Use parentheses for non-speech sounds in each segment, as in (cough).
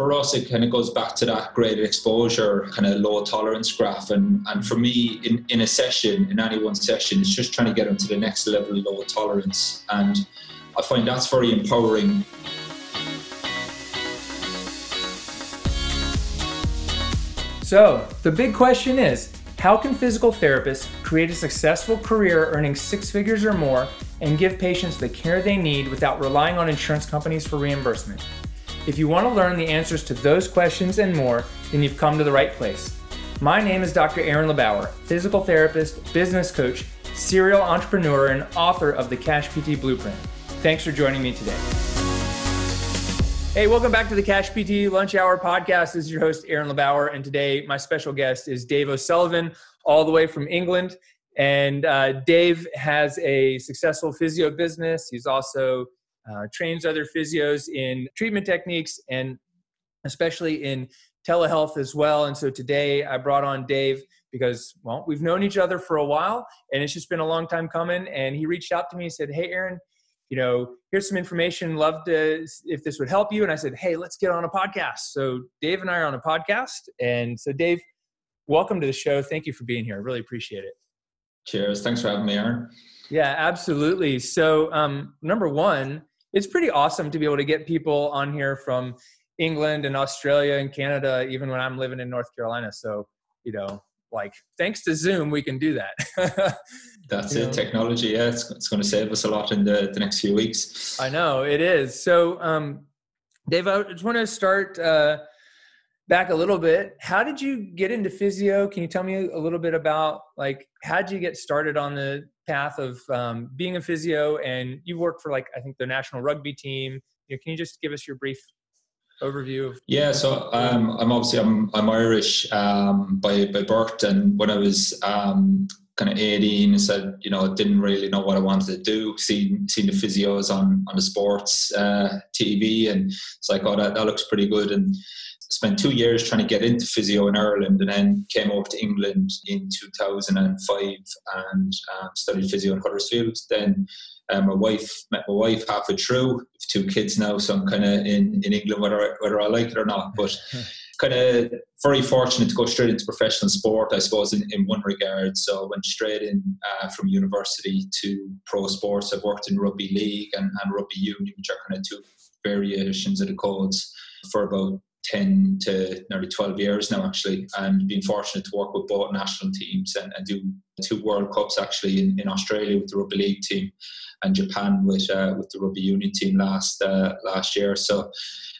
for us, it kind of goes back to that graded exposure, kind of load tolerance graph. And, and for me, in, in a session, in any one session, it's just trying to get them to the next level of load tolerance. And I find that's very empowering. So, the big question is how can physical therapists create a successful career earning six figures or more and give patients the care they need without relying on insurance companies for reimbursement? If you want to learn the answers to those questions and more, then you've come to the right place. My name is Dr. Aaron LeBauer, physical therapist, business coach, serial entrepreneur, and author of the Cash PT Blueprint. Thanks for joining me today. Hey, welcome back to the Cash PT Lunch Hour podcast. This is your host, Aaron LeBauer, and today my special guest is Dave O'Sullivan, all the way from England. And uh, Dave has a successful physio business. He's also uh, trains other physios in treatment techniques and especially in telehealth as well. And so today I brought on Dave because, well, we've known each other for a while and it's just been a long time coming. And he reached out to me and said, Hey, Aaron, you know, here's some information. Love to, if this would help you. And I said, Hey, let's get on a podcast. So Dave and I are on a podcast. And so, Dave, welcome to the show. Thank you for being here. I really appreciate it. Cheers. Thanks for having me, Aaron. Yeah, absolutely. So, um, number one, it's pretty awesome to be able to get people on here from England and Australia and Canada, even when I'm living in North Carolina. So, you know, like thanks to Zoom, we can do that. (laughs) That's you it. Know? Technology, yeah, it's, it's going to save us a lot in the, the next few weeks. I know it is. So, um, Dave, I just want to start uh, back a little bit. How did you get into physio? Can you tell me a little bit about like how did you get started on the path of um, being a physio? And you work for like I think the national rugby team. You know, can you just give us your brief overview of yeah so um, i'm obviously i'm, I'm irish um, by, by birth and when i was um, kind of 18 and said you know didn't really know what i wanted to do seen seen the physios on on the sports uh, tv and it's like oh that, that looks pretty good and spent two years trying to get into physio in Ireland and then came over to England in 2005 and um, studied physio in Huddersfield. Then um, my wife met my wife halfway through. two kids now, so I'm kind of in, in England whether I, whether I like it or not. But (laughs) kind of very fortunate to go straight into professional sport, I suppose, in, in one regard. So I went straight in uh, from university to pro sports. I've worked in rugby league and, and rugby union, which are kind of two variations of the codes for about 10 to nearly 12 years now actually and been fortunate to work with both national teams and, and do two world cups actually in, in australia with the rugby league team and japan with uh, with the rugby union team last uh, last year so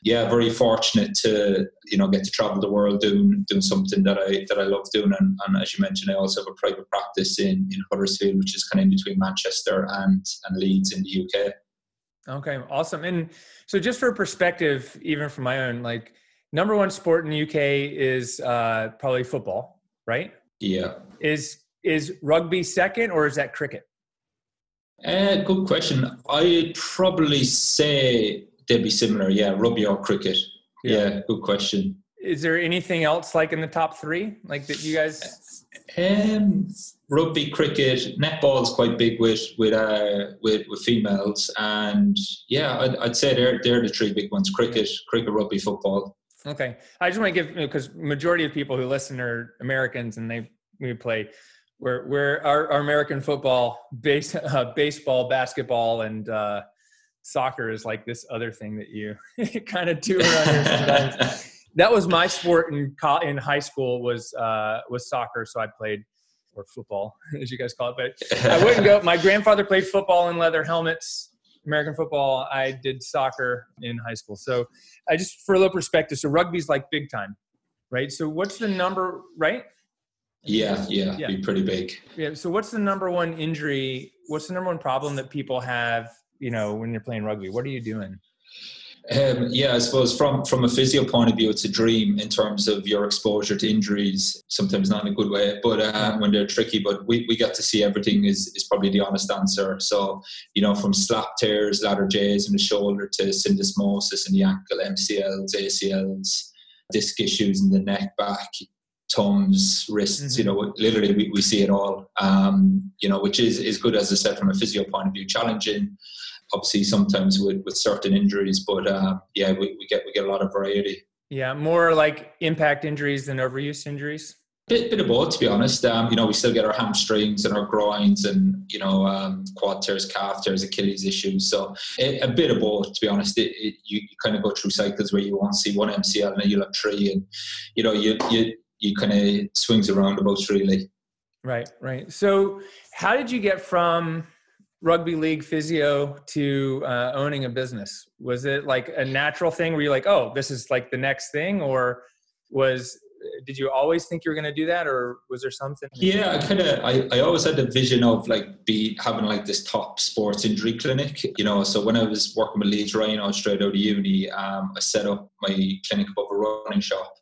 yeah very fortunate to you know get to travel the world doing doing something that i that i love doing and, and as you mentioned i also have a private practice in in huddersfield which is kind of in between manchester and and leeds in the uk okay awesome and so just for perspective even from my own like number one sport in the UK is uh, probably football, right? Yeah. Is is rugby second, or is that cricket? Uh, good question. I'd probably say they'd be similar. Yeah, rugby or cricket. Yeah. yeah, good question. Is there anything else like in the top three, like that you guys? Um, rugby, cricket, netball is quite big with with uh, with, with females, and yeah, I'd, I'd say they're they're the three big ones: cricket, cricket, rugby, football. Okay, I just want to give because majority of people who listen are Americans and they we play. We're we're our, our American football, base (laughs) uh, baseball, basketball, and uh, soccer is like this other thing that you (laughs) kind of do around sometimes. (laughs) that was my sport in in high school was uh, was soccer, so I played or football as you guys call it. But I wouldn't go. My grandfather played football in leather helmets American football. I did soccer in high school. So I just for a little perspective. So rugby's like big time, right? So what's the number, right? Yeah, yeah, yeah. be pretty big. Yeah. So what's the number one injury? What's the number one problem that people have? You know, when you're playing rugby, what are you doing? Um, yeah, I suppose from from a physio point of view, it's a dream in terms of your exposure to injuries. Sometimes not in a good way, but uh, when they're tricky. But we, we get to see everything is is probably the honest answer. So you know, from slap tears, ladder J's in the shoulder to syndesmosis in the ankle, MCLs, ACLs, disc issues in the neck, back, thumbs, wrists. Mm-hmm. You know, literally we, we see it all. Um, you know, which is is good as I said from a physio point of view, challenging obviously sometimes with, with certain injuries, but uh, yeah, we, we get we get a lot of variety. Yeah, more like impact injuries than overuse injuries. Bit, bit of both, to be honest. Um, you know, we still get our hamstrings and our groins and, you know, um, quad tears, calf tears, Achilles issues. So a, a bit of both, to be honest. It, it, you, you, kind of go through cycles where you won't see one MCL and then you'll have three. And, you know, you, you, you kind of swings around about really. Right, right. So how did you get from rugby league physio to uh, owning a business? Was it like a natural thing where you're like, oh, this is like the next thing, or was did you always think you were going to do that, or was there something? Yeah, I kind of I, I always had the vision of like be having like this top sports injury clinic, you know. So when I was working with Leeds Rhino straight out of uni, um, I set up my clinic above a running shop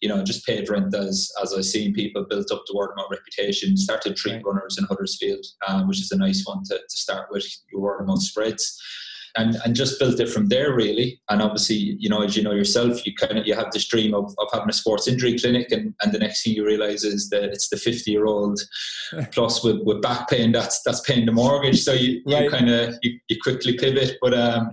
you know, just paid rent as as I seen people built up the word of mouth reputation, started treat runners in Huddersfield, um, which is a nice one to, to start with. Your word of mouth spreads and and just built it from there really. And obviously, you know, as you know yourself, you kind of you have this dream of, of having a sports injury clinic, and, and the next thing you realize is that it's the fifty year old (laughs) plus with, with back pain that's that's paying the mortgage. So you, right. you kind of you, you quickly pivot, but um,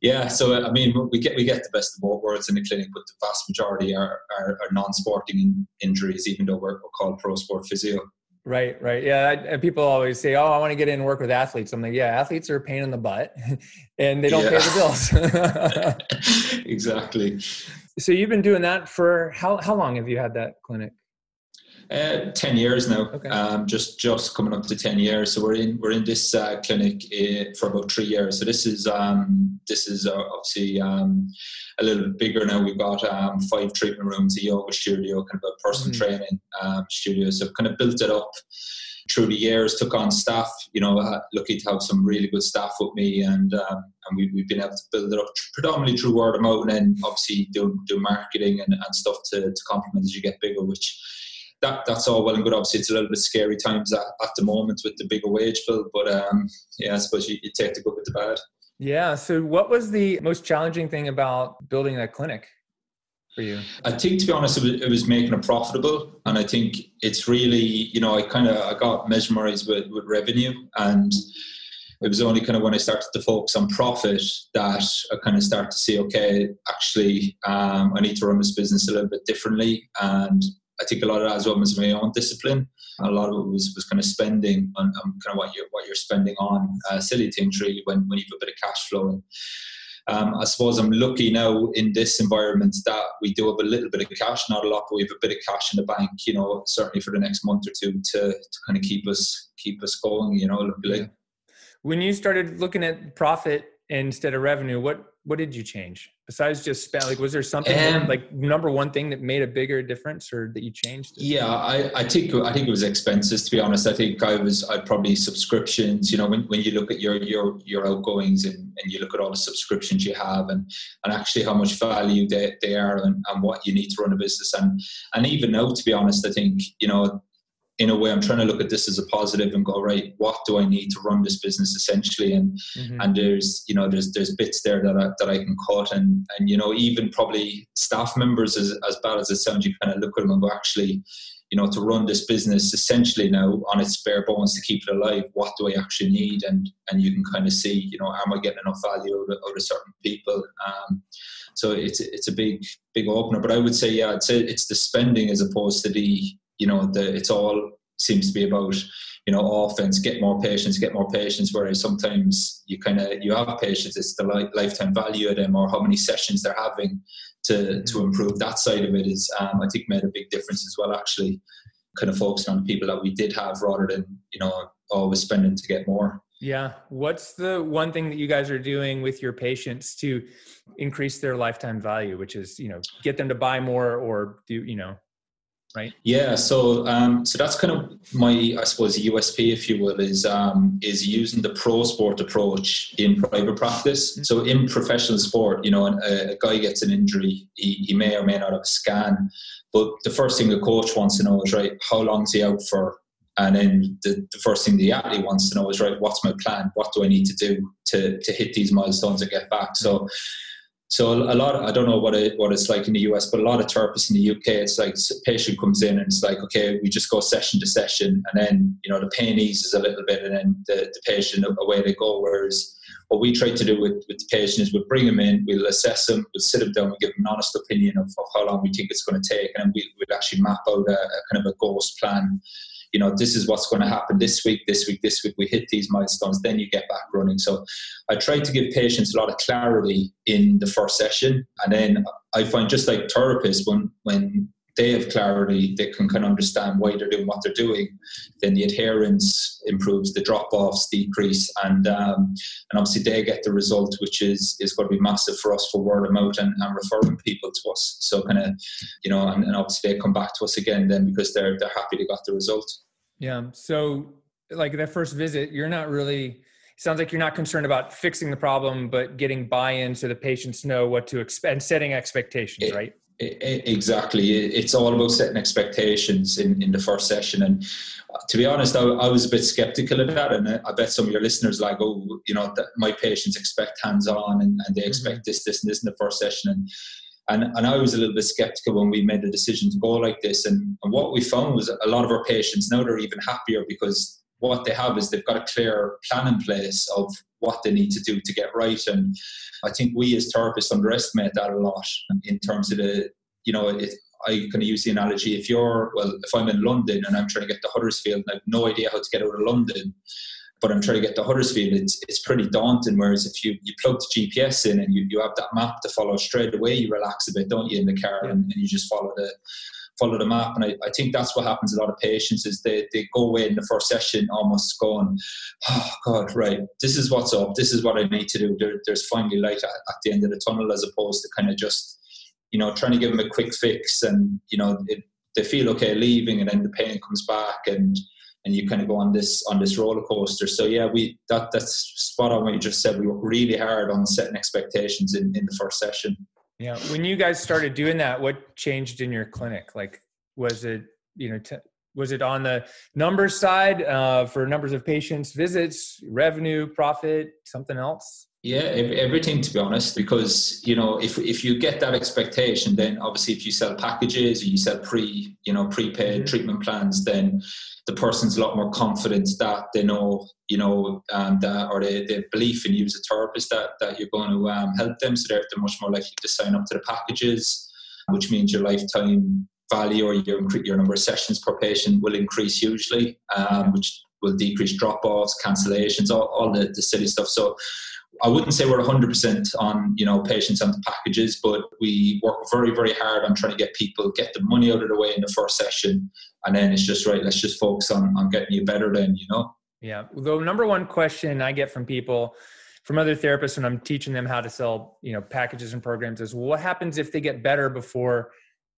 yeah. So I mean, we get we get the best of both worlds in the clinic, but the vast majority are are, are non sporting injuries, even though we're, we're called pro sport physio. Right, right. Yeah. And people always say, Oh, I want to get in and work with athletes. I'm like, Yeah, athletes are a pain in the butt (laughs) and they don't yeah. pay the bills. (laughs) exactly. (laughs) So you've been doing that for how, how long have you had that clinic? Uh, ten years now. Okay. Um, just just coming up to ten years. So we're in we're in this uh, clinic uh, for about three years. So this is um, this is uh, obviously um, a little bit bigger now. We've got um, five treatment rooms, a yoga studio, kind of a personal mm-hmm. training um, studio. So kind of built it up through the years. Took on staff. You know, uh, lucky to have some really good staff with me, and um, and we, we've been able to build it up predominantly through word of mouth, and then obviously do do marketing and, and stuff to to complement as you get bigger, which that that's all well and good. Obviously, it's a little bit scary times at, at the moment with the bigger wage bill, but um, yeah, I suppose you, you take the good with the bad. Yeah. So, what was the most challenging thing about building that clinic for you? I think, to be honest, it was, it was making it profitable, and I think it's really, you know, I kind of I got mesmerized with with revenue and it was only kind of when I started to focus on profit that I kind of started to see, okay, actually, um, I need to run this business a little bit differently. And I think a lot of that as well was my own discipline. A lot of it was, was kind of spending on, kind of what you're what you're spending on uh, silly things really when, when you have a bit of cash flow. And, um, I suppose I'm lucky now in this environment that we do have a little bit of cash, not a lot, but we have a bit of cash in the bank. You know, certainly for the next month or two to, to kind of keep us keep us going. You know, like. When you started looking at profit instead of revenue, what what did you change besides just spend? Like, was there something um, like number one thing that made a bigger difference, or that you changed? Yeah, I, I think I think it was expenses. To be honest, I think I was I'd probably subscriptions. You know, when, when you look at your your your outgoings and, and you look at all the subscriptions you have, and and actually how much value they, they are, and, and what you need to run a business, and and even now, to be honest, I think you know in a way i'm trying to look at this as a positive and go right what do i need to run this business essentially? And mm-hmm. and there's you know there's there's bits there that I, that I can cut. And and you know even probably staff members as, as bad as it sounds you kind of look at them and go actually you know to run this business essentially now on its bare bones to keep it alive what do i actually need? And and you can kind of see you know am i getting enough value out of, out of certain people? Um, so it's it's a big big opener. But i would say yeah i'd say it's the spending as opposed to the you know, the, it's all seems to be about you know offense get more patients get more patients whereas sometimes you kind of you have patients it's the li- lifetime value of them or how many sessions they're having to to improve that side of it is um, i think made a big difference as well actually kind of focusing on the people that we did have rather than you know always spending to get more. Yeah. What's the one thing that you guys are doing with your patients to increase their lifetime value which is you know get them to buy more or do you know right? Yeah, so um, so that's kind of my, I suppose, USP, if you will, is um, is using the pro sport approach in private practice. Mm-hmm. So in professional sport, you know, a, a guy gets an injury, he, he, may or may not have a scan, but the first thing the coach wants to know is right, how long is he out for? And then the, the first thing the athlete wants to know is right, what's my plan? What do I need to do to to hit these milestones and get back? So so a lot, I don't know what it, what it's like in the US, but a lot of therapists in the UK, it's like a patient comes in and it's like, okay, we just go session to session, and then you know the pain eases a little bit, and then the, the patient away they go. Whereas what we try to do with, with the patient is we'll bring them in, we'll assess them, we'll sit them down, we give them an honest opinion of, of how long we think it's going to take, and we, we'll actually map out a, a kind of a ghost plan you know, this is what's going to happen this week, this week, this week. We hit these milestones, then you get back running. So I try to give patients a lot of clarity in the first session, and then I find just like therapists when when they have clarity, they can kind of understand why they're doing what they're doing, then the adherence improves, the drop offs decrease, and um, and obviously they get the result, which is is going to be massive for us for word of mouth and, and referring people to us. So kind of, you know, and, and obviously they come back to us again then because they're they're happy they got the result. Yeah. So like that first visit, you're not really sounds like you're not concerned about fixing the problem, but getting buy-in so the patients know what to expect and setting expectations, it, right? Exactly. It's all about setting expectations in, in the first session. And to be honest, I, I was a bit skeptical of that. And I bet some of your listeners like, oh, you know, my patients expect hands on and, and, they mm-hmm. expect this, this, and this in the first session. And, and, and I was a little bit skeptical when we made the decision to go like this. And, and what we found was a lot of our patients now they're even happier because what they have is they've got a clear plan in place of what they need to do to get right. And I think we as therapists underestimate that a lot in terms of the, you know, it, I kind of use the analogy if you're, well, if I'm in London and I'm trying to get to Huddersfield and I have no idea how to get out of London, but I'm trying to get to Huddersfield, it's, it's pretty daunting. Whereas if you, you plug the GPS in and you, you have that map to follow straight away, you relax a bit, don't you, in the car, and, and you just follow the, follow the map. And I, I think that's what happens a lot of patients is they, they go away in the first session almost going, oh God, right, this is what's up. This is what I need to do. There, there's finally light at, at, the end of the tunnel as opposed to kind of just, you know, trying to give them a quick fix and, you know, it, they feel okay leaving and then the pain comes back and, and you kind of go on this on this roller coaster. So yeah, we that that's spot on what you just said. We work really hard on setting expectations in, in the first session. Yeah. When you guys started doing that, what changed in your clinic? Like, was it, you know, t- was it on the numbers side uh, for numbers of patients, visits, revenue, profit, something else? Yeah, everything to be honest, because you know if if you get that expectation, then obviously if you sell packages or you sell pre you know prepaid mm-hmm. treatment plans, then the person's a lot more confident that they know you know um, that or they, they belief in you as a therapist that that you're going to um, help them, so they're, they're much more likely to sign up to the packages, which means your lifetime value or your your number of sessions per patient will increase hugely, um, which will decrease drop offs, cancellations, all, all the, the silly stuff. So I wouldn't say we're 100% on you know patients and the packages, but we work very very hard on trying to get people get the money out of the way in the first session, and then it's just right. Let's just focus on on getting you better. Then you know. Yeah, the number one question I get from people, from other therapists when I'm teaching them how to sell you know packages and programs is, well, what happens if they get better before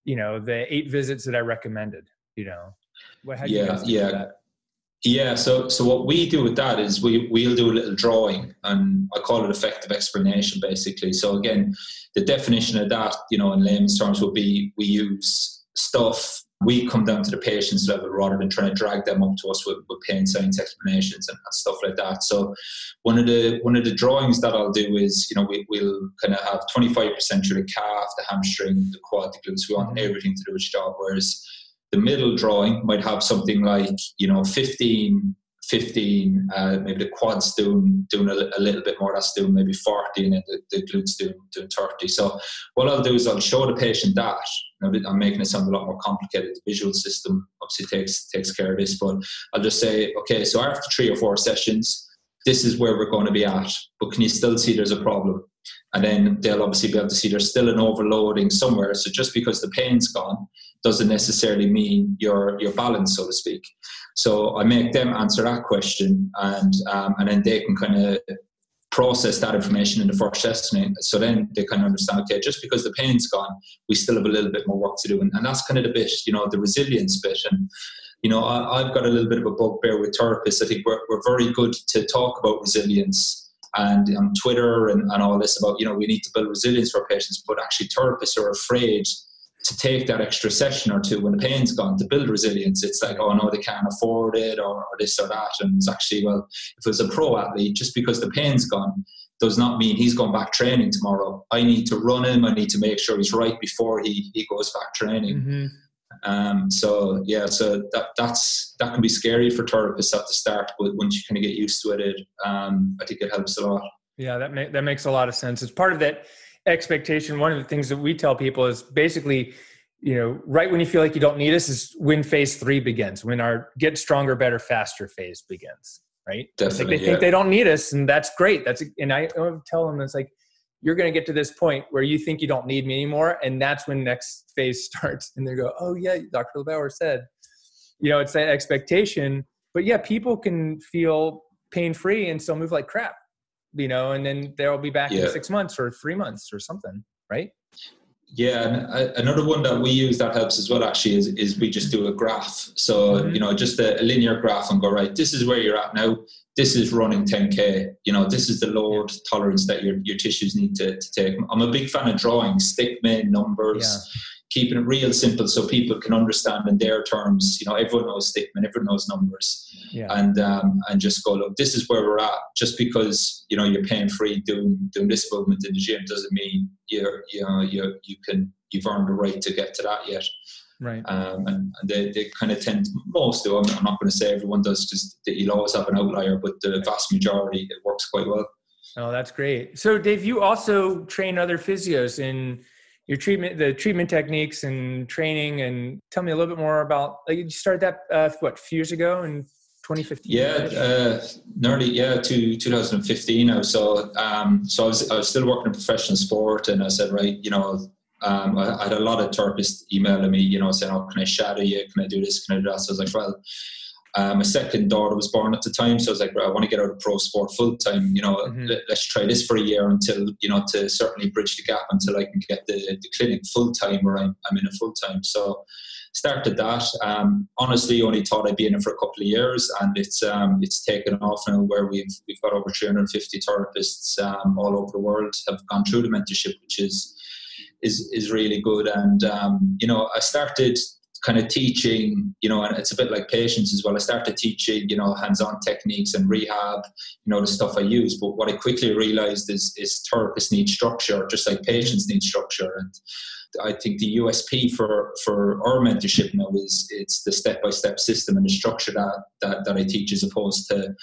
you know the eight visits that I recommended? You know, what? yeah, yeah. Yeah, so so what we do with that is we we'll do a little drawing, and I call it effective explanation, basically. So again, the definition of that, you know, in layman's terms, would be we use stuff. We come down to the patient's level rather than trying to drag them up to us with, with pain science explanations and, and stuff like that. So one of the one of the drawings that I'll do is, you know, we, will kind of have twenty five percent through the calf, the hamstring, the quad, the glutes. We want mm-hmm. everything to do with job, whereas the middle drawing might have something like you know 15 15 uh, maybe the quads doing doing a, a, little bit more that's doing maybe 40 and then the, the glutes doing, doing 30 so what i'll do is i'll show the patient that i'm making it sound a lot more complicated. The visual system obviously takes takes care of this but i'll just say okay so after three or four sessions this is where we're going to be at but can you still see there's a problem? And then they'll obviously be able to see there's still an overloading somewhere. So just because the pain's gone doesn't necessarily mean your your balance, so to speak. So I make them answer that question, and um, and then they can kind of process that information in the first session. So then they kind of understand, okay, just because the pain's gone, we still have a little bit more work to do, and, and that's kind of the bit, you know, the resilience bit, and you know, I, have got a little bit of a bugbear with therapists. I think we're, we're very good to talk about resilience and on Twitter and, and all this about, you know, we need to build resilience for patients, but actually therapists are afraid to take that extra session or two when the pain's gone to build resilience. It's like, oh no, they can't afford it or, or this or that. And it's actually, well, if it was a pro athlete, just because the pain's gone does not mean he's going back training tomorrow. I need to run him. I need to make sure he's right before he, he goes back training. Mm-hmm. Um, so yeah, so that that's that can be scary for therapists at the start, but once you kind of get used to it, um, I think it helps a lot. Yeah, that ma- that makes a lot of sense. It's part of that expectation. One of the things that we tell people is basically, you know, right when you feel like you don't need us is when phase three begins, when our get stronger, better, faster phase begins. Right? Definitely. Like they yeah. think they don't need us, and that's great. That's and I tell them it's like you're going to get to this point where you think you don't need me anymore, and that's when next phase (laughs) starts. And they go, "Oh yeah, Dr. LeBauer said." You know, it's that expectation. But yeah, people can feel pain free and still move like crap you know, and then they'll be back Yeah. in six months or three months or something, right? Yeah, and uh, another one that we use that helps as well actually is, is we just do a graph. So, Mhm. you know, just a, a linear graph and go, right, this is where you're at now. This is running 10K. You know, this is the load tolerance that your, your tissues need to, to take. I'm a big fan of drawing, stickmen, numbers, keeping it real simple so people can understand in their terms. You know, everyone knows stickmen, everyone knows numbers Yeah. and um, and just go look this is where we're at just because you know you're paying free doing doing this movement in the gym doesn't mean you're you know you you can you've earned the right to get to that yet Right. um, and, and they, they kind of tend most do I'm, I'm not going to say everyone does because you'll always have an outlier but the vast majority it works quite well Oh, that's great. So, Dave, you also train other physios in your treatment, the treatment techniques and training. And tell me a little bit more about. Like, you started that uh, what a few years ago in 2015. Yeah, uh, nearly yeah, to 2015 now. So um, so I was I was still working in professional sport, and I said, right, you know, um, I, I had a lot of therapists emailing me, you know, saying, oh, can I shadow you? Can I do this? Can I do that? So I was like, well. Uh, my second daughter was born at the time, so I was like, right, I want to get out of pro sport full time. You know, Mhm. let, us try this for a year until you know to certainly bridge the gap until I can get the, the clinic full time where I'm, I'm in a full time. So started that. Um, honestly, only thought I'd be in it for a couple of years, and it's um, it's taken off now. Where we've we've got over 350 therapists um, all over the world have gone through the mentorship, which is is is really good. And um, you know, I started kind of teaching, you know, and it's a bit like patients as well. I started teaching, you know, hands-on techniques and rehab, you know, the stuff I use. But what I quickly realized is is therapists need structure, just like patients need structure. And I think the USP for for our mentorship now is it's the step by step system and the structure that, that that I teach as opposed to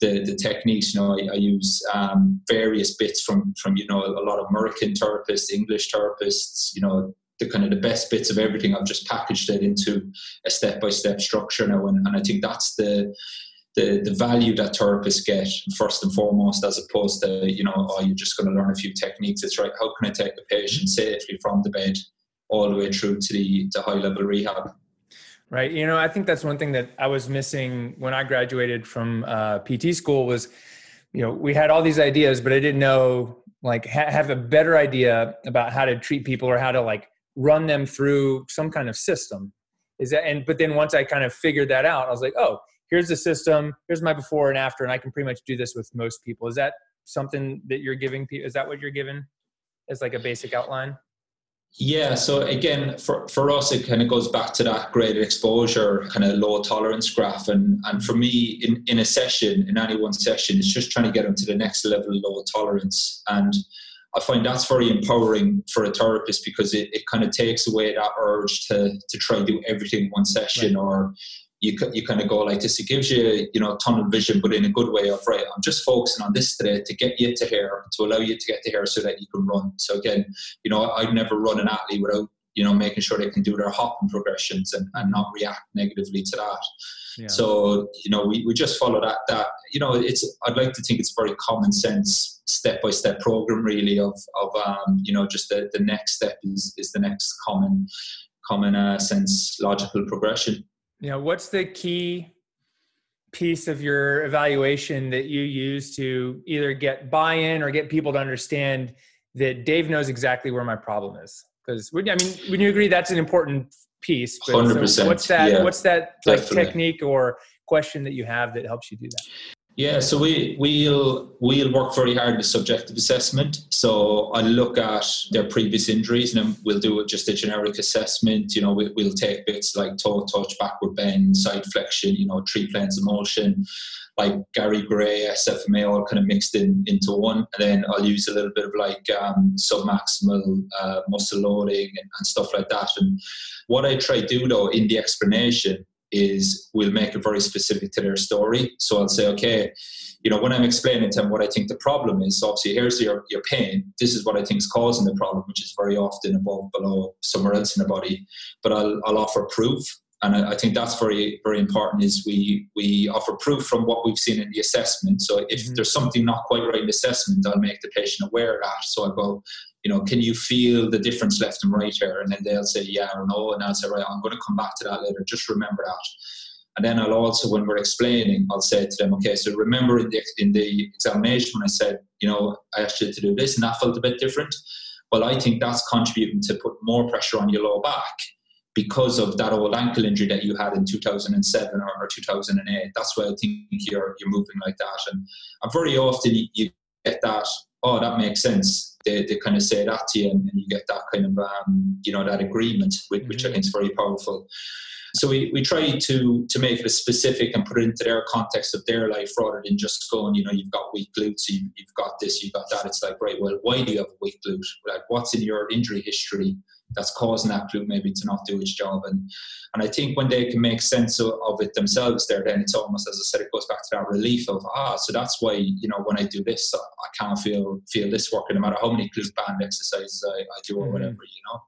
the, the techniques. You know, I, I use um, various bits from from you know a lot of American therapists, English therapists. You know, the kind of the best bits of everything. I've just packaged it into a step by step structure now, and, and I think that's the the, the value that therapists get first and foremost, as opposed to you know, oh, you're just going to learn a few techniques. It's right. How can I take a patient safely from the bed all the way through to the to high level rehab? Right. You know, I think that's one thing that I was missing when I graduated from uh, PT school was, you know, we had all these ideas, but I didn't know like ha- have a better idea about how to treat people or how to like run them through some kind of system. Is that and but then once I kind of figured that out, I was like, oh, here's the system. Here's my before and after, and I can pretty much do this with most people. Is that something that you're giving people? Is that what you're giving as like a basic outline? Yeah, so again, for, for us, it kind of goes back to that graded exposure, kind of load tolerance graph. And, and for me, in, in a session, in any one session, it's just trying to get them to the next level of load tolerance. And I find that's very empowering for a therapist because it, it kind of takes away that urge to, to try and do everything in one session Right. or you, you kind of go like this. It gives you, you know, tunnel vision, but in a good way of, right, I'm just focusing on this today to get you to here, to allow you to get to here so that you can run. So again, you know, I'd never run an athlete without, you know, making sure they can do their hopping progressions and, and not react negatively to that. Yeah. So, you know, we, we just follow that, that, you know, it's, I'd like to think it's very common sense, step by step program really of, of, um, you know, just the, the next step is, is the next common, common uh, sense logical progression. you know what's the key piece of your evaluation that you use to either get buy-in or get people to understand that dave knows exactly where my problem is? Because i mean would you agree that's an important piece? But so 100%, what's that yeah, what's that like technique or question that you have that helps you do that Yeah, so we we'll we'll work very hard with subjective assessment. So I look at their previous injuries, and we'll do just a generic assessment. You know, we, we'll take bits like toe touch, backward bend, side flexion. You know, three planes of motion, like Gary Gray, SFMA, all kind of mixed in into one. And then I'll use a little bit of like um, submaximal uh, muscle loading and, and stuff like that. And what I try to do though in the explanation is we'll make it very specific to their story. So I'll say, okay, you know, when I'm explaining to them what I think the problem is, so obviously here's your, your pain. This is what I think is causing the problem, which is very often above, below, somewhere else in the body. But I'll, I'll offer proof. And I, I think that's very, very important is we, we offer proof from what we've seen in the assessment. So if mm-hmm. there's something not quite right in the assessment, I'll make the patient aware of that. So I go, you know, can you feel the difference left and right here? And then they'll say, yeah or no. And I'll say, right, I'm going to come back to that later. Just remember that. And then I'll also, when we're explaining, I'll say to them, okay, so remember in the, in the examination when I said, you know, I asked you to do this and that felt a bit different. Well, I think that's contributing to put more pressure on your lower back because of that old ankle injury that you had in 2007 or, or 2008. That's why I think you're, you're moving like that. And, and very often you get that, oh, that makes sense. They, they kind of say that to you and, and you get that kind of, um, you know, that agreement, which, mm-hmm. which I mm-hmm. think is very powerful. So we, we try to to make it specific and put it into their context of their life rather than just going, you know, you've got weak glutes, you, you've got this, you've got that. It's like, right, well, why do you have a weak glute? Like, what's in your injury history that's causing that glute maybe to not do its job? And and I think when they can make sense of, it themselves, there, then it's almost, as I said, it goes back to that relief of ah, so that's why you know when I do this, I can't feel feel this working no matter how many glute band exercises I, I do or mm-hmm. whatever, you know.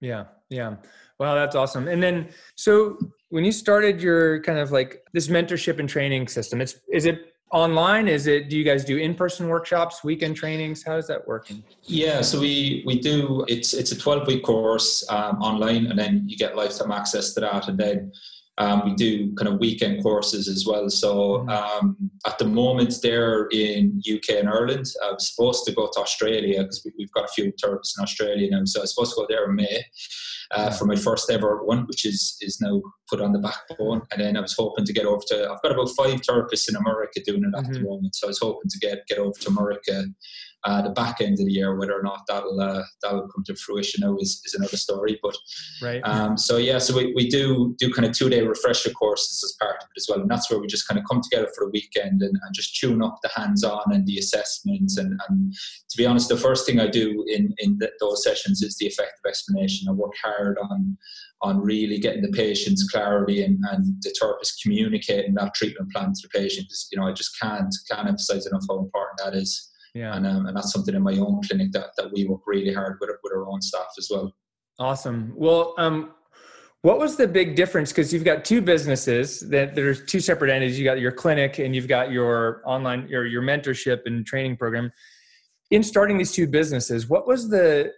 Yeah, yeah. Wow, that's awesome. And then, so when you started your kind of like this mentorship and training system, it's is it online? Is it? Do you guys do in person workshops, weekend trainings? How is that working? Yeah, so we we do. It's it's a twelve week course um, online, and then you get lifetime access to that, and then. Um, we do kind of weekend courses as well. So mm-hmm. um, at the moment, they're in UK and Ireland. I was supposed to go to Australia because we, have got a few therapists in Australia now. So I was supposed to go there in May uh, for my first ever one, which is is now put on the backbone. And then I was hoping to get over to. I've got about five therapists in America doing it at mm-hmm. the moment, so I was hoping to get get over to America uh, the back end of the year. Whether or not that'll uh, that'll come to fruition now is, is another story. But right. Um, so yeah, so we, we do do kind of two day refresher courses as part of it as well, and that's where we just kind of come together for a weekend and, and just tune up the hands on and the assessments. And, and to be honest, the first thing I do in in the, those sessions is the effective explanation. I work hard on on really getting the patient's clarity and, and the therapist communicating that treatment plan to the patient. Because you know, I just can't can't emphasize enough how important that is. Yeah. And, um, and that's something in my own clinic that, that we work really hard with, with our own staff as well. Awesome. Well, um, what was the big difference? Because you've got two businesses that there's two separate entities. You got your clinic and you've got your online your your mentorship and training program. In starting these two businesses, what was the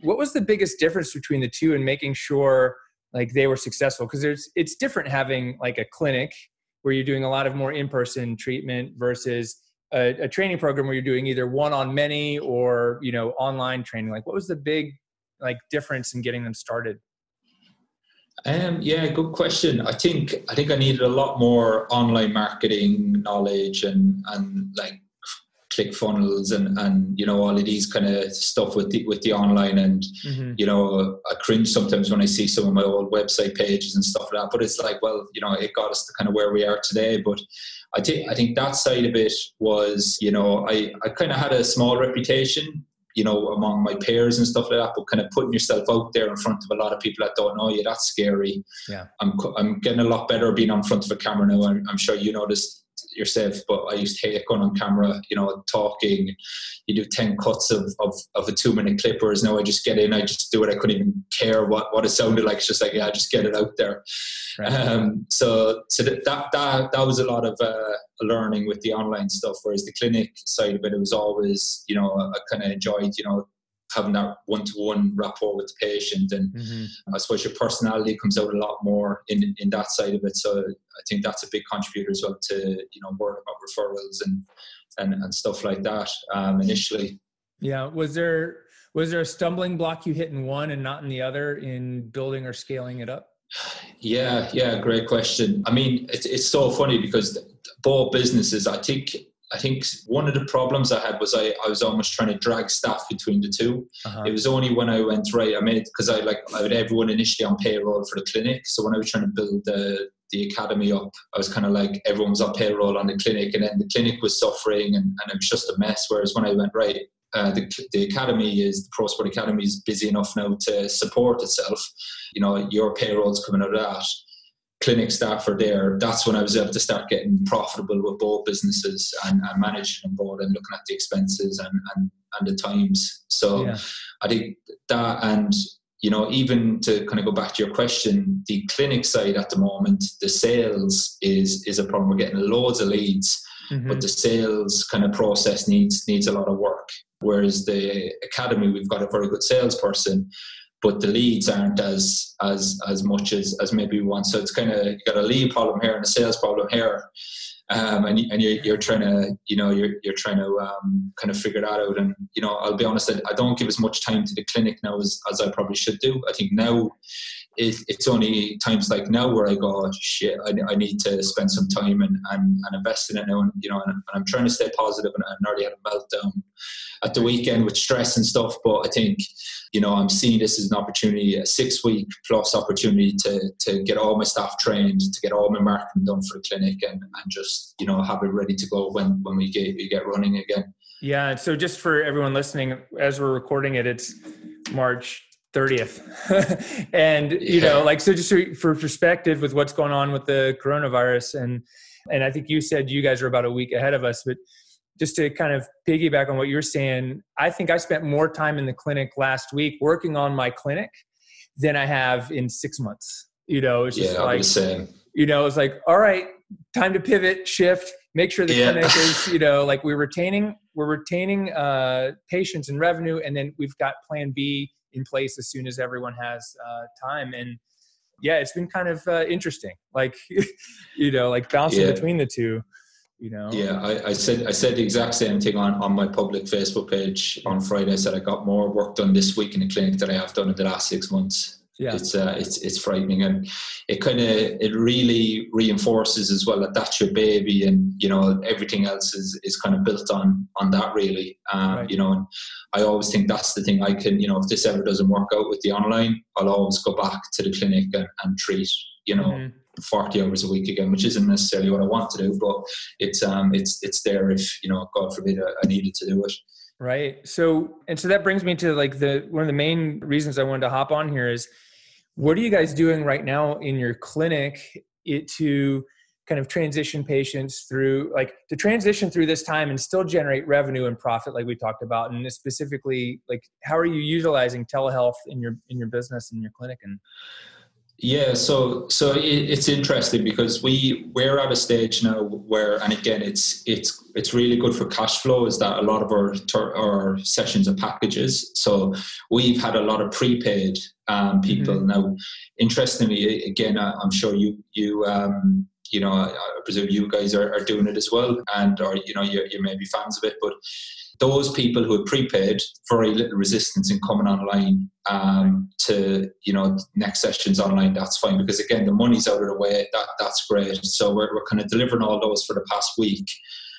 what was the biggest difference between the two and making sure like they were successful? Because there's it's different having like a clinic where you're doing a lot of more in-person treatment versus a, a training program where you're doing either one on many or you know online training. Like, what was the big like difference in getting them started? Um, yeah, good question. I think I think I needed a lot more online marketing knowledge and and like ClickFunnels and and you know all of these kind of stuff with the with the online and mm-hmm. you know I cringe sometimes when I see some of my old website pages and stuff like that. But it's like, well, you know, it got us to kind of where we are today. But I think I think that side of it was, you know, I I kind of had a small reputation you know, among my peers and stuff like that. But kind of putting yourself out there in front of a lot of people that don't know you, that's scary. Yeah, I'm I'm getting a lot better being on front of a camera now. I'm, I'm sure you know this yourself, but I used to hate going on camera, you know, talking. You do 10 cuts of, of, of a two minute clip, whereas now I just get in, I just do it. I couldn't even care what, what it sounded like. It's just like, yeah, just get it out there. Right. Um, so so that, that, that, that was a lot of uh, learning with the online stuff, whereas the clinic side of it, it was always, you know, I kind of enjoyed, you know, having that one-to-one rapport with the patient. And mm-hmm. i suppose your personality comes out a lot more in in that side of it. So i think that's a big contributor as well to you know word about referrals and and, and stuff like that um, initially. Yeah. Was there was there a stumbling block you hit in one and not in the other in building or scaling it up? Yeah. Yeah. Great question. I mean it's, it's so funny because both businesses i think I think one of the problems I had was I, I was almost trying to drag staff between the 2 uh-huh. It was only when I went right, I made because I like I had everyone initially on payroll for the clinic. So when I was trying to build the the academy up, I was kind of like everyone was on payroll on the clinic, and then the clinic was suffering, and, and it was just a mess. Whereas when I went right, uh, the, the academy is the pro sport academy is busy enough now to support itself. You know, your payroll's coming out of that clinic staff are there, that's when I was able to start getting profitable with both businesses and, and managing them both and looking at the expenses and, and, and the times. So yeah. I think that and you know, even to kind of go back to your question, the clinic side at the moment, the sales is is a problem. We're getting loads of leads, mm-hmm. but the sales kind of process needs needs a lot of work. Whereas the academy, we've got a very good salesperson, but the leads aren't as as as much as as maybe we want. So it's kind of you got a lead problem here and a sales problem here, um, and and you're, you're trying to you know you're you're trying to um, kind of figure that out. And you know I'll be honest, I, don't give as much time to the clinic now as as I probably should do. I think now it, it's only times like now where I go, oh, shit, I, I need to spend some time and, and, and invest in it now. And, you know, and, and I'm trying to stay positive and I already had a meltdown at the weekend with stress and stuff. But I think, you know, I'm seeing this as an opportunity, a six week plus opportunity to, to get all my staff trained, to get all my marketing done for the clinic and, and just, you know, have it ready to go when, when we get, we get running again. Yeah. So just for everyone listening, as we're recording it, it's March 30th (laughs) and you yeah. know like so just for perspective with what's going on with the coronavirus and and i think you said you guys are about a week ahead of us but just to kind of piggyback on what you're saying i think i spent more time in the clinic last week working on my clinic than i have in six months you know it's just yeah, like you know it's like all right time to pivot shift make sure the yeah. clinic (laughs) is you know like we're retaining we're retaining uh, patients and revenue and then we've got plan b in place as soon as everyone has uh, time. And yeah, it's been kind of uh, interesting, like (laughs) you know, like bouncing yeah. between the two. You know. Yeah, I, I, said I said the exact same thing on, on my public Facebook page on Friday. I said I got more work done this week in the clinic than I have done in the last six months yeah. it's uh, it's it's frightening and it kind of it really reinforces as well that that's your baby and you know everything else is is kind of built on on that really um, right. you know and I always think that's the thing I can you know if this ever doesn't work out with the online I'll always go back to the clinic and, and treat you know mm-hmm. 40 hours a week again, which isn't necessarily what I want to do, but it's um it's it's there if you know God forbid I, I needed to do it. Right. So, and so that brings me to like the one of the main reasons I wanted to hop on here is what are you guys doing right now in your clinic it, to kind of transition patients through like to transition through this time and still generate revenue and profit like we talked about? And specifically like how are you utilizing telehealth in your in your business in your clinic? And yeah, so so it, it's interesting because we we're at a stage now where, and again, it's it's it's really good for cash flow. Is that a lot of our our sessions are packages, so we've had a lot of prepaid um, people mm-hmm. now. Interestingly, again, I, am sure you you um, you know I, I presume you guys are, are doing it as well, and or you know you you may be fans of it, but those people who had prepaid very little resistance in coming online um, to you know next sessions online that's fine. Because again the money's out of the way that that's great. So we're, we're kind of delivering all those for the past week.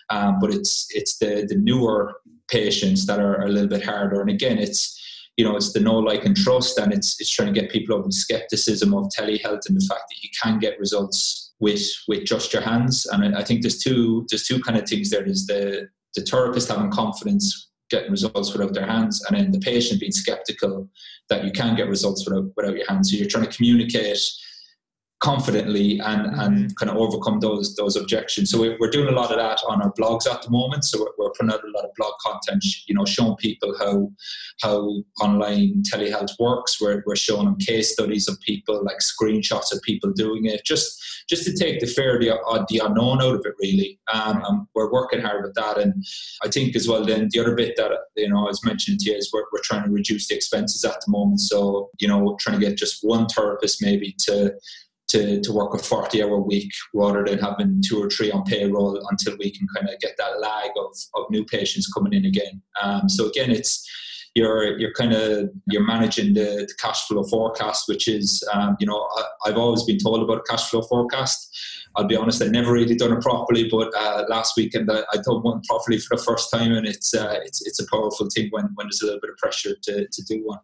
Um, but it's it's the the newer patients that are a little bit harder. And again it's you know it's the know like and trust and it's it's trying to get people over the skepticism of telehealth and the fact that you can get results with with just your hands. And I think there's two there's two kind of things there. There's the the therapist having confidence getting results without their hands and then the patient being skeptical that you can get results without, without your hands. So you're trying to communicate confidently and, mm-hmm. and kind of overcome those those objections. So we're, we're doing a lot of that on our blogs at the moment. So we're, we're putting out a lot of blog content, you know, showing people how how online telehealth works. We're, we're showing them case studies of people, like screenshots of people doing it, just just to take the fear, the, uh, the unknown out of it, really. Um, and we're working hard with that. And I think as well, then the other bit that you know I was mentioning to you is we're, we're trying to reduce the expenses at the moment. So you know, trying to get just one therapist maybe to to, to work a 40 hour week rather than having two or three on payroll until we can kind of get that lag of, of new patients coming in again. Um, so again, it's you're you're kind of you're managing the, the, cash flow forecast, which is um, you know I, have always been told about cash flow forecast. I'll be honest, I never really done it properly, but uh, last weekend I, I done one properly for the first time, and it's uh, it's it's a powerful thing when when there's a little bit of pressure to to do one.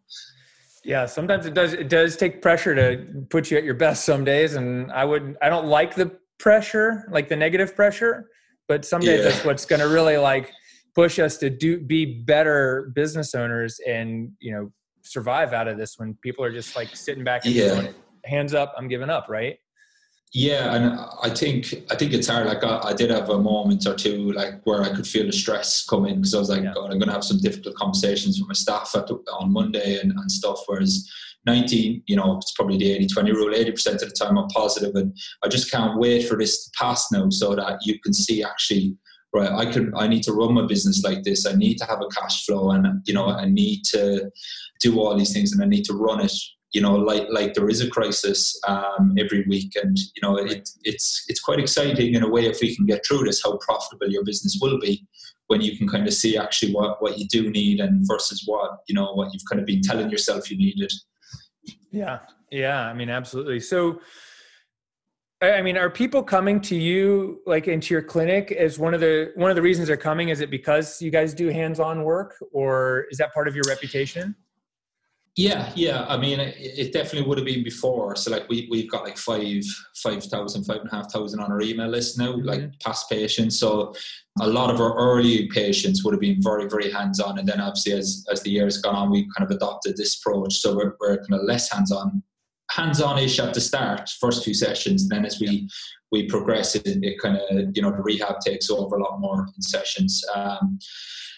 Yeah, sometimes it does. It does take pressure to put you at your best some days, and I would. I don't like the pressure, like the negative pressure, but some days yeah. that's what's going to really like push us to do be better business owners and you know survive out of this when people are just like sitting back and yeah. going, hands up, I'm giving up, right? Yeah, and I think I think it's hard. Like I, I, did have a moment or two, like where I could feel the stress coming because I was like, yeah. God, I'm going to have some difficult conversations with my staff the, on Monday and, and stuff. Whereas 19, you know, it's probably the 80-20 rule. 80% of the time I'm positive, and I just can't wait for this to pass now, so that you can see actually right i can i need to run my business like this i need to have a cash flow and you know i need to do all these things and i need to run it you know, like like there is a crisis um, every week, and you know, it, it's it's quite exciting in a way if we can get through this, how profitable your business will be when you can kind of see actually what what you do need and versus what you know what you've kind of been telling yourself you needed. Yeah, yeah, I mean, absolutely. So. I mean, are people coming to you like into your clinic as one of the one of the reasons they're coming? Is it because you guys do hands-on work, or is that part of your reputation? Yeah, yeah. I mean, it, it, definitely would have been before. So, like, we we've got like five, five thousand, five and a half thousand on our email list now, mm-hmm. like past patients. So, a lot of our early patients would have been very, very hands on, and then obviously as as the years gone on, we kind of adopted this approach. So we're we're kind of less hands on, hands on ish at the start, first few sessions. Then as we we progress, it, it kind of you know the rehab takes over a lot more in sessions. Um,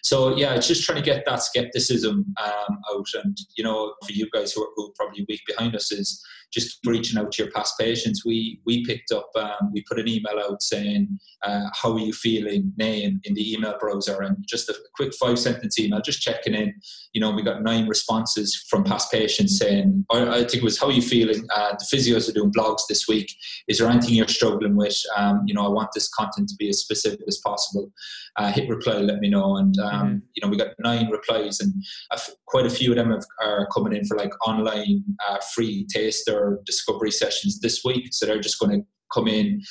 so yeah, it's just trying to get that skepticism um, out, and you know, for you guys who are, who are probably week behind us is just reaching out to your past patients. We we picked up, um, we put an email out saying, uh, "How are you feeling?" name in the email browser, and just a quick five sentence email, just checking in. You know, we got nine responses from past patients saying, I, think it was, "How are you feeling?" Uh, the physios are doing blogs this week. Is there anything you're struggling with? Um, you know, I want this content to be as specific as possible. Uh, hit reply, let me know, and um, mm-hmm. you know, we got nine replies, and quite a few of them have, are coming in for like online uh, free taster discovery sessions this week. So they're just going to come in,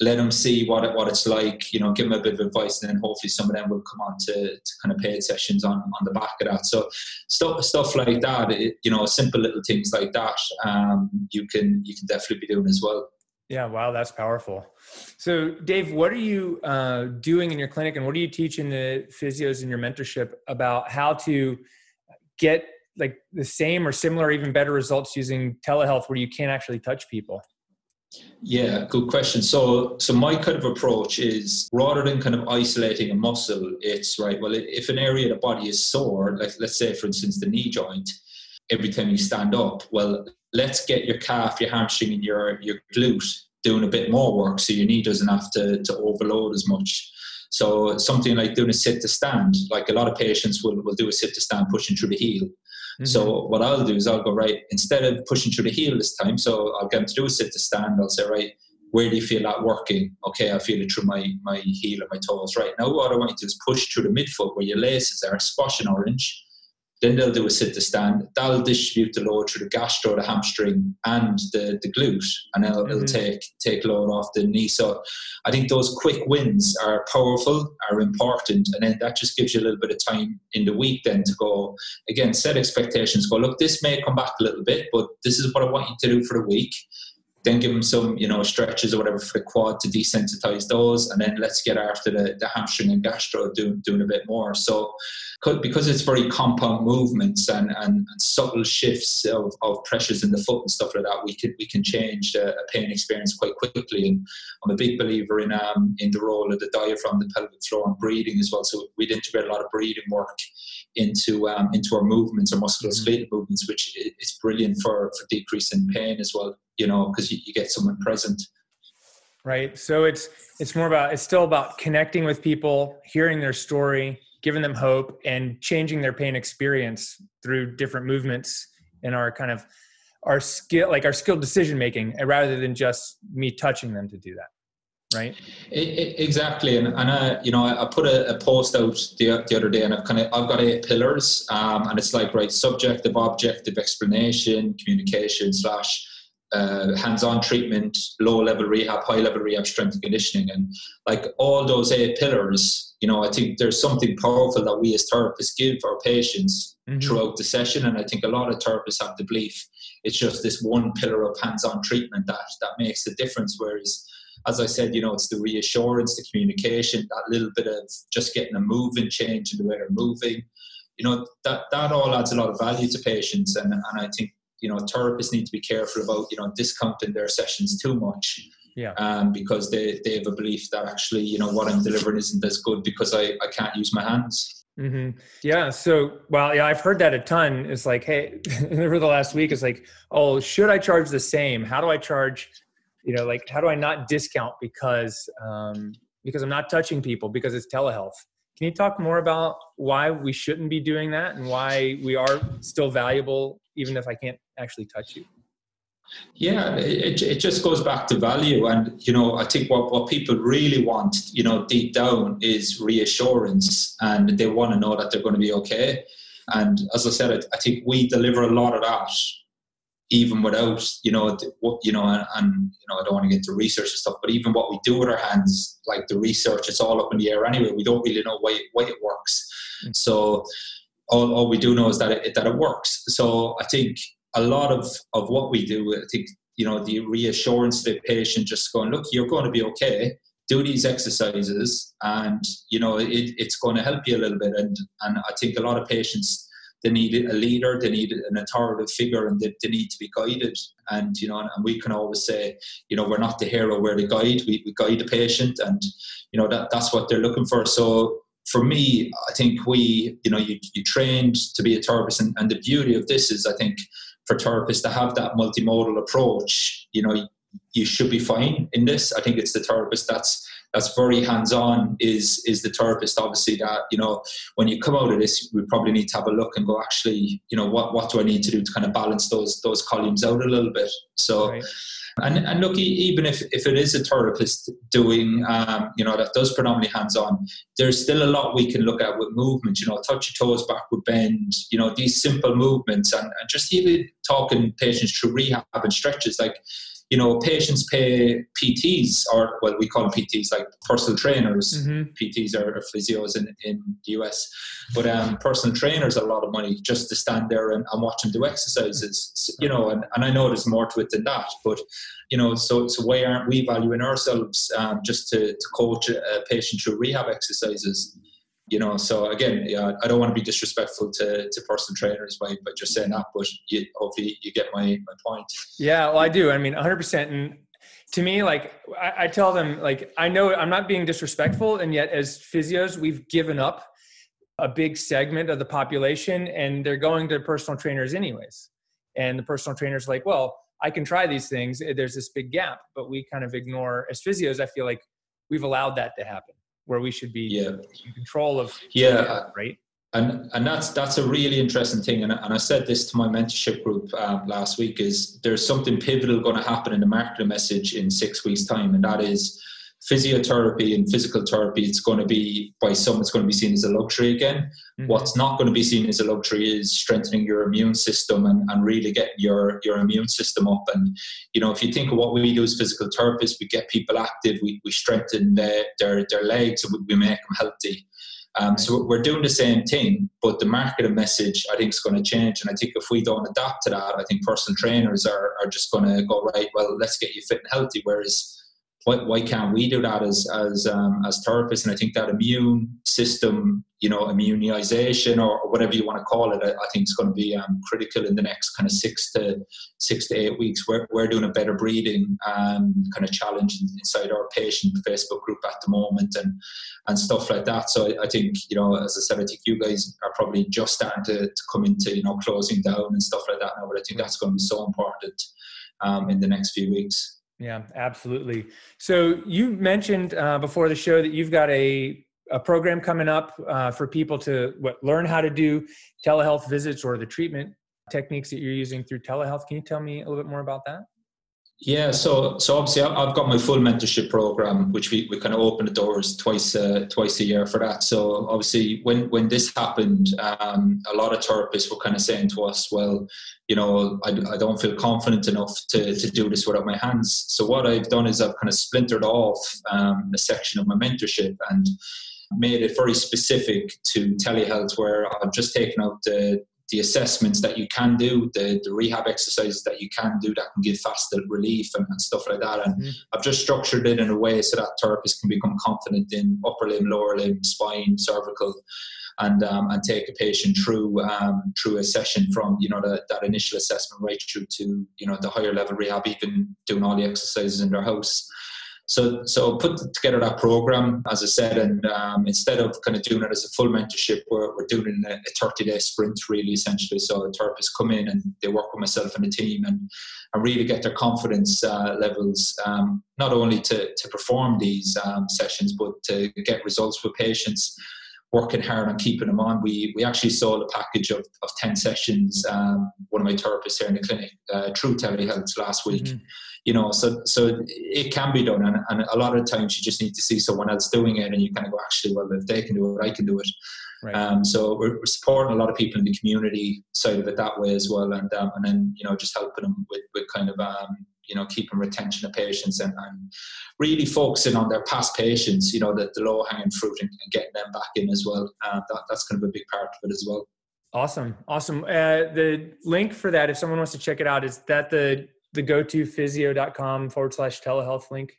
let them see what it, what it's like, you know, give them a bit of advice, and then hopefully some of them will come on to, to kind of paid sessions on, on the back of that. So stuff stuff like that, it, you know, simple little things like that, um, you can you can definitely be doing as well. Yeah, wow, that's powerful. So, Dave, what are you uh, doing in your clinic, and what are you teaching the physios in your mentorship about how to get like the same or similar, even better results using telehealth where you can't actually touch people? Yeah, good question. So, so my kind of approach is rather than kind of isolating a muscle, it's right. Well, if an area of the body is sore, like let's say, for instance, the knee joint, every time you stand up, well, let's get your calf, your hamstring, and your your glute doing a bit more work, so your knee doesn't have to to overload as much. So something like doing a sit to stand, like a lot of patients will, will do a sit to stand pushing through the heel. Mm-hmm. So what I'll do is I'll go right instead of pushing through the heel this time. So I'll get them to do a sit to stand. I'll say right, where do you feel that working? Okay, I feel it through my my heel and my toes. Right now, what I want you to do is push through the midfoot where your laces are, squashing orange. Then they'll do a sit to stand. That'll distribute the load through the gastro, the hamstring, and the, the glute, and it'll, mm-hmm. it'll take take load off the knee. So I think those quick wins are powerful, are important, and then that just gives you a little bit of time in the week then to go again, set expectations. Go look, this may come back a little bit, but this is what I want you to do for the week then give them some, you know, stretches or whatever for the quad to desensitize those, and then let's get after the, the hamstring and gastro doing doing a bit more. So, because it's very compound movements and, and, and, subtle shifts of, of pressures in the foot and stuff like that, we can we can change a, a pain experience quite quickly. And I'm a big believer in um in the role of the diaphragm, the pelvic floor, and breathing as well. So we'd integrate a lot of breathing work into um, into our movements, our musculoskeletal mm-hmm. movements, which is brilliant for for decreasing pain as well you know, because you, you get someone present. Right. So it's it's more about it's still about connecting with people, hearing their story, giving them hope, and changing their pain experience through different movements in our kind of our skill, like our skilled decision making, rather than just me touching them to do that right exactly and, and I, you know i put a, a, post out the, the other day and i've kind of i've got eight pillars um, and it's like right subjective objective explanation communication slash uh, hands-on treatment, low-level rehab, high-level rehab, strength and conditioning, and like all those eight pillars. You know, I think there's something powerful that we as therapists give our patients mm-hmm. throughout the session, and I think a lot of therapists have the belief it's just this one pillar of hands-on treatment that that makes the difference. Whereas, as I said, you know, it's the reassurance, the communication, that little bit of just getting a moving change in the way they're moving. You know, that that all adds a lot of value to patients, and and I think you know therapists need to be careful about you know discounting their sessions too much. Yeah. Um, because they, they have a belief that actually, you know, what I'm delivering isn't as good because I, I can't use my hands. Mm-hmm. Yeah. So, well, yeah, I've heard that a ton. It's like, hey, (laughs) over the last week, it's like, oh, should I charge the same? How do I charge? You know, like, how do I not discount because um, because I'm not touching people because it's telehealth? Can you talk more about why we shouldn't be doing that and why we are still valuable even if I can't actually touch you? Yeah, it, it just goes back to value. And, you know, I think what, what people really want, you know, deep down is reassurance and they want to know that they're going to be okay. And as I said, I, I think we deliver a lot of that even without, you know, what, you know, and, and, you know, I don't want to get into research and stuff, but even what we do with our hands, like the research, it's all up in the air anyway. We don't really know why, why it works. Mm. So all, all we do know is that it, that it works. So I think a lot of, of what we do, I think, you know, the reassurance to the patient just going, look, you're going to be okay. Do these exercises, and you know it, it's going to help you a little bit. And and I think a lot of patients they need a leader, they need an authoritative figure, and they, they need to be guided. And you know, and, we can always say, you know, we're not the hero, we're the guide. We, we guide the patient, and you know that that's what they're looking for. So for me, I think we, you know, you, you trained to be a therapist, and, and the beauty of this is, I think, for therapists to have that multimodal approach, you know, you should be fine in this. I think it's the therapist that's that's very hands-on is is the therapist obviously that you know when you come out of this we probably need to have a look and go actually you know what what do I need to do to kind of balance those those columns out a little bit so right. And, and look, even if, if it is a therapist doing, um, you know, that does predominantly hands on, there's still a lot we can look at with movement, you know, touch your toes, backward bend, you know, these simple movements and, and just even talking patients through rehab and stretches. Like, you know, patients pay PTs, or well, we call them PTs, like personal trainers. Mm-hmm. PTs are, are, physios in, in the US, but um, personal trainers a lot of money just to stand there and, and watch them do exercises. You know, and, and I know there's more to it than that, but you know, so so why aren't we valuing ourselves um, just to, to coach a, a patient through rehab exercises? You know so again yeah, i don't want to be disrespectful to, to personal trainers by, by just saying that but you, hopefully you get my, my point. Yeah well i do i mean 100% and to me like I, I tell them like i know i'm not being disrespectful and yet as physios we've given up a big segment of the population and they're going to personal trainers anyways. And the personal trainers like well i can try these things there's this big gap but we kind of ignore as physios i feel like we've allowed that to happen where we should be yeah. in control of yeah right and and that's that's a really interesting thing and, and i said this to my mentorship group um, last week is there's something pivotal going to happen in the marketing message in six weeks time and that is physiotherapy and physical therapy, it's going to be, by some, it's going to be seen as a luxury again. Mm-hmm. What's not going to be seen as a luxury is strengthening your immune system and, and really getting your, your immune system up. And, you know, if you think of what we do as physical therapists, we get people active, we, we strengthen their, their, their legs, and we make them healthy. Um, so we're doing the same thing, but the marketing message I think is going to change. And I think if we don't adapt to that, I think personal trainers are, are just going to go right. Well, let's get you fit and healthy. Whereas why, why can't we do that as as um, as therapists? And I think that immune system, you know, immunization or, whatever you want to call it, I, I think is going to be um, critical in the next kind of six to six to eight weeks. We're we're doing a better breathing um, kind of challenge inside our patient Facebook group at the moment, and and stuff like that. So I, I think you know, as I said, I think you guys are probably just starting to, to come into you know closing down and stuff like that now. But I think that's going to be so important um, in the next few weeks. Yeah, absolutely. So you mentioned uh, before the show that you've got a a program coming up uh, for people to what, learn how to do telehealth visits or the treatment techniques that you're using through telehealth. Can you tell me a little bit more about that? Yeah, so so obviously I've got my full mentorship program, which we, we kind of open the doors twice uh, twice a year for that. So obviously when when this happened, um, a lot of therapists were kind of saying to us, well, you know, I, I don't feel confident enough to, to do this without my hands. So what I've done is I've kind of splintered off um, a section of my mentorship and made it very specific to telehealth, where I've just taken out the the assessments that you can do, the, the rehab exercises that you can do that can give faster relief and, and stuff like that. And mm. I've just structured it in a way so that therapists can become confident in upper limb, lower limb, spine, cervical. and um, and take a patient through um, through a session from you know the, that initial assessment right through to you know the higher level rehab, even doing all the exercises in their house. So, so put together that program, as I said, and um, instead of kind of doing it as a full mentorship, we're, we're doing a, a 30 day sprint, really, essentially. So, the therapists come in and they work with myself and the team and, and really get their confidence uh, levels, um, not only to, to perform these um, sessions, but to get results with patients working hard on keeping them on. We we actually sold a package of, of 10 sessions, um, one of my therapists here in the clinic, uh, through telehealth last week. Mm-hmm. You know, so so it can be done, and, and a lot of times you just need to see someone else doing it, and you kind of go, actually, well, if they can do it, I can do it. Right. Um, so we're, we're, supporting a lot of people in the community side of it that way as well, and um, and then you know just helping them with, with kind of um, you know keeping retention of patients and, and really focusing on their past patients. You know the, the low hanging fruit and, and, getting them back in as well. Uh, that, that's kind of a big part of it as well. Awesome, awesome. Uh, the link for that, if someone wants to check it out, is that the the go to physio.com forward slash telehealth link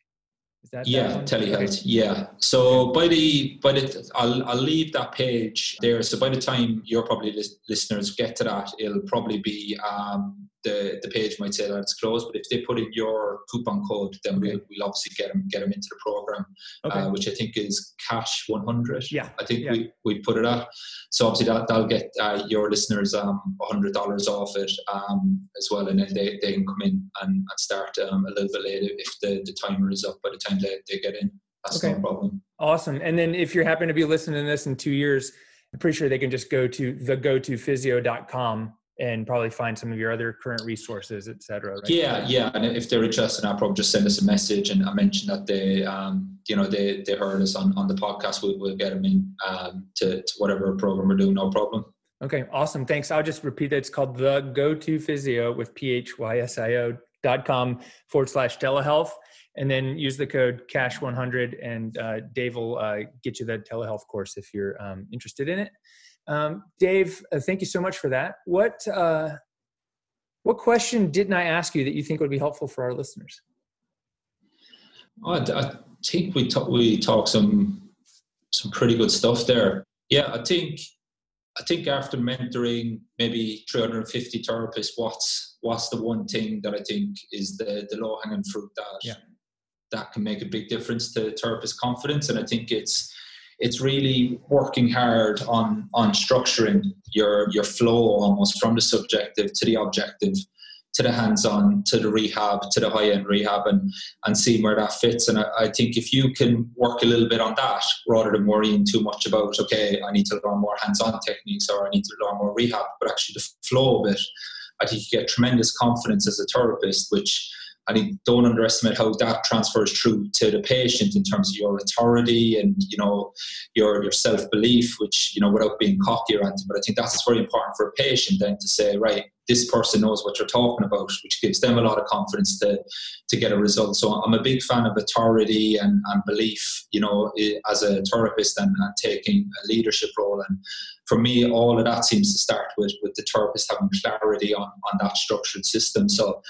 Is that yeah, telehealth. Okay. Yeah. So by the by the I'll I'll leave that page there. So by the time your probably listeners get to that, it'll probably be um, the the page might say that it's closed. But if they put in your coupon code, then we'll, we'll obviously get them get them into the program, okay. uh, which I think is cash one hundred. Yeah. I think yeah. we we put it at. So obviously that that'll get uh, your listeners um hundred dollars off it um as well, and then they, they can come in and, and start um, a little bit later if the, the timer is up by the time they, they get in. That's okay. no problem. Awesome. And then if you happen to be listening to this in two years, I'm pretty sure they can just go to the go to physio.com and probably find some of your other current resources, et cetera. Right? Yeah, yeah. And if they're interested, I'll probably just send us a message and I mentioned that they, um, you know, they, they heard us on, on the podcast. We'll, we'll get them in um, to, to whatever program we're doing, no problem. Okay, awesome. Thanks. I'll just repeat that. It's called the go to physio with P H Y S I O dot com forward slash telehealth. And then use the code cash100 and uh, Dave will uh, get you the telehealth course if you're um, interested in it. Um, Dave, uh, thank you so much for that. What uh, what question didn't I ask you that you think would be helpful for our listeners? I, I think we talk, we talk some some pretty good stuff there. Yeah, I think I think after mentoring maybe 350 therapists, what's what's the one thing that I think is the the low hanging fruit that yeah. that can make a big difference to therapist confidence, and I think it's it's really working hard on on structuring your your flow almost from the subjective to the objective to the hands-on to the rehab to the high-end rehab and and seeing where that fits. And I, I, think if you can work a little bit on that rather than worrying too much about okay I need to learn more hands-on techniques or I need to learn more rehab but actually the flow of it I think you get tremendous confidence as a therapist which I think don't underestimate how that transfers through to the patient in terms of your authority and you know your your self belief, which you know without being cocky or anything. But I think that's very important for a patient then to say, right, this person knows what you're talking about, which gives them a lot of confidence to to get a result. So I'm a big fan of authority and, and belief, you know, as a therapist and, and taking a leadership role. And for me, all of that seems to start with with the therapist having clarity on on that structured system. So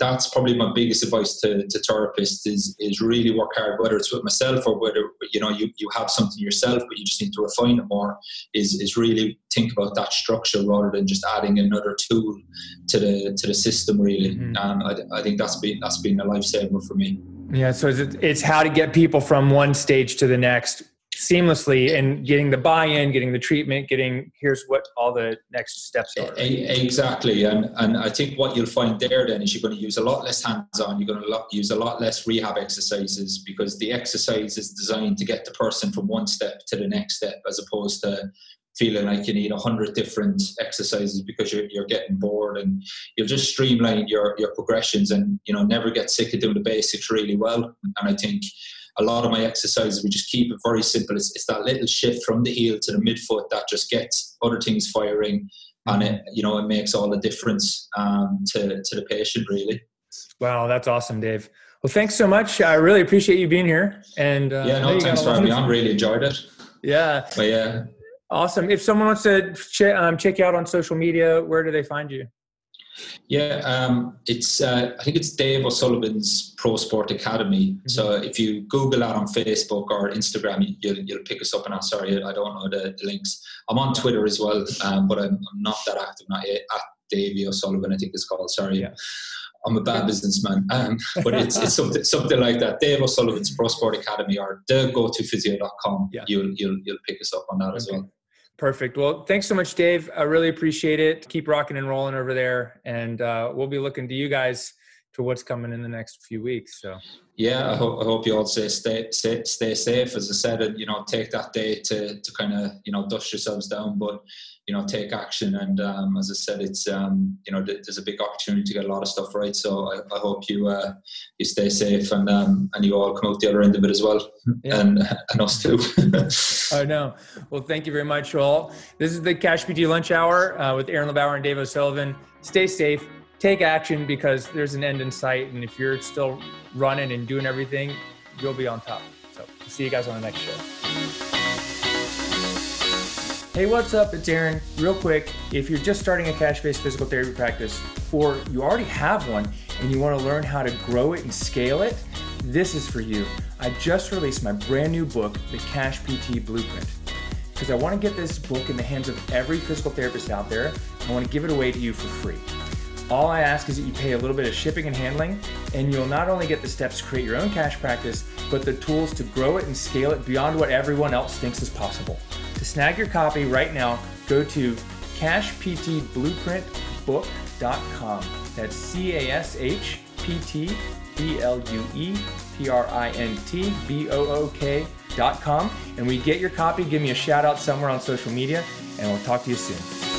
that's probably my biggest advice to, to therapists is is really work hard, whether it's with myself or whether you know you, you have something yourself, but you just need to refine it more. Is is really think about that structure rather than just adding another tool to the to the system. Really, mm-hmm. um, I, I think that's been that's been a lifesaver for me. Yeah, so it's how to get people from one stage to the next seamlessly and getting the buy-in getting the treatment getting here's what all the next steps are. Exactly. And and i think what you'll find there then is you're going to use a lot less hands-on you're going to use a lot less rehab exercises because the exercise is designed to get the person from one step to the next step as opposed to feeling like you need a hundred different exercises because you're, you're getting bored and you'll just streamline your, your progressions and you know never get sick of doing the basics really well. And i think a lot of my exercises, we just keep it very simple. It's, it's that little shift from the heel to the midfoot that just gets other things firing, and it you know it makes all the difference um, to to the patient really. Wow, that's awesome, Dave. Well, thanks so much. I really appreciate you being here. And uh, yeah, no, thanks for having me on. Really enjoyed it. Yeah. But yeah. Awesome. If someone wants to check, um, check you out on social media, where do they find you? Yeah, um, it's uh, I think it's Dave O'Sullivan's Pro Sport Academy. Mm-hmm. So if you Google that on Facebook or Instagram, you'll, you'll pick us up. And I'm sorry, I don't know the, the links. I'm on Twitter as well, um, but I'm, I'm, not that active. Not yet, at Davey O'Sullivan, I think it's called. Sorry. Yeah. I'm a bad businessman, um, but it's, it's something something like that. Dave O'Sullivan's Pro Sport Academy or the go to physio.com. Yeah. You'll you'll you'll pick us up on that okay. as well. Perfect. Well, thanks so much, Dave. I really appreciate it. Keep rocking and rolling over there, and uh, we'll be looking to you guys to what's coming in the next few weeks. So yeah, I hope, I hope you all stay, stay stay stay safe. As I said, and you know, take that day to to kind of you know dust yourselves down, but you know take action. And um, as I said, it's um, you know there's a big opportunity to get a lot of stuff right. So I, I hope you uh, you stay safe and um, and you all come out the other end of it as well, yeah. and and us too. (laughs) oh no! Well, thank you very much, all. This is the Cash PT Lunch Hour uh, with Aaron LeBauer and Dave O'Sullivan. Stay safe take action because there's an end in sight. And if you're still running and doing everything, you'll be on top. So see you guys on the next show. Hey, what's up? It's Aaron. Real quick, if you're just starting a cash based physical therapy practice, or you already have one and you want to learn how to grow it and scale it, this is for you. I just released my brand new book, The Cash PT Blueprint, because I want to get this book in the hands of every physical therapist out there. I want to give it away to you for free. All I ask is that you pay a little bit of shipping and handling, and you'll not only get the steps to create your own cash practice, but the tools to grow it and scale it beyond what everyone else thinks is possible. To snag your copy right now, go to cashptblueprintbook.com. That's C A S H P T B L U E P R I N T B O O K.com. And we get your copy, give me a shout out somewhere on social media, and we'll talk to you soon.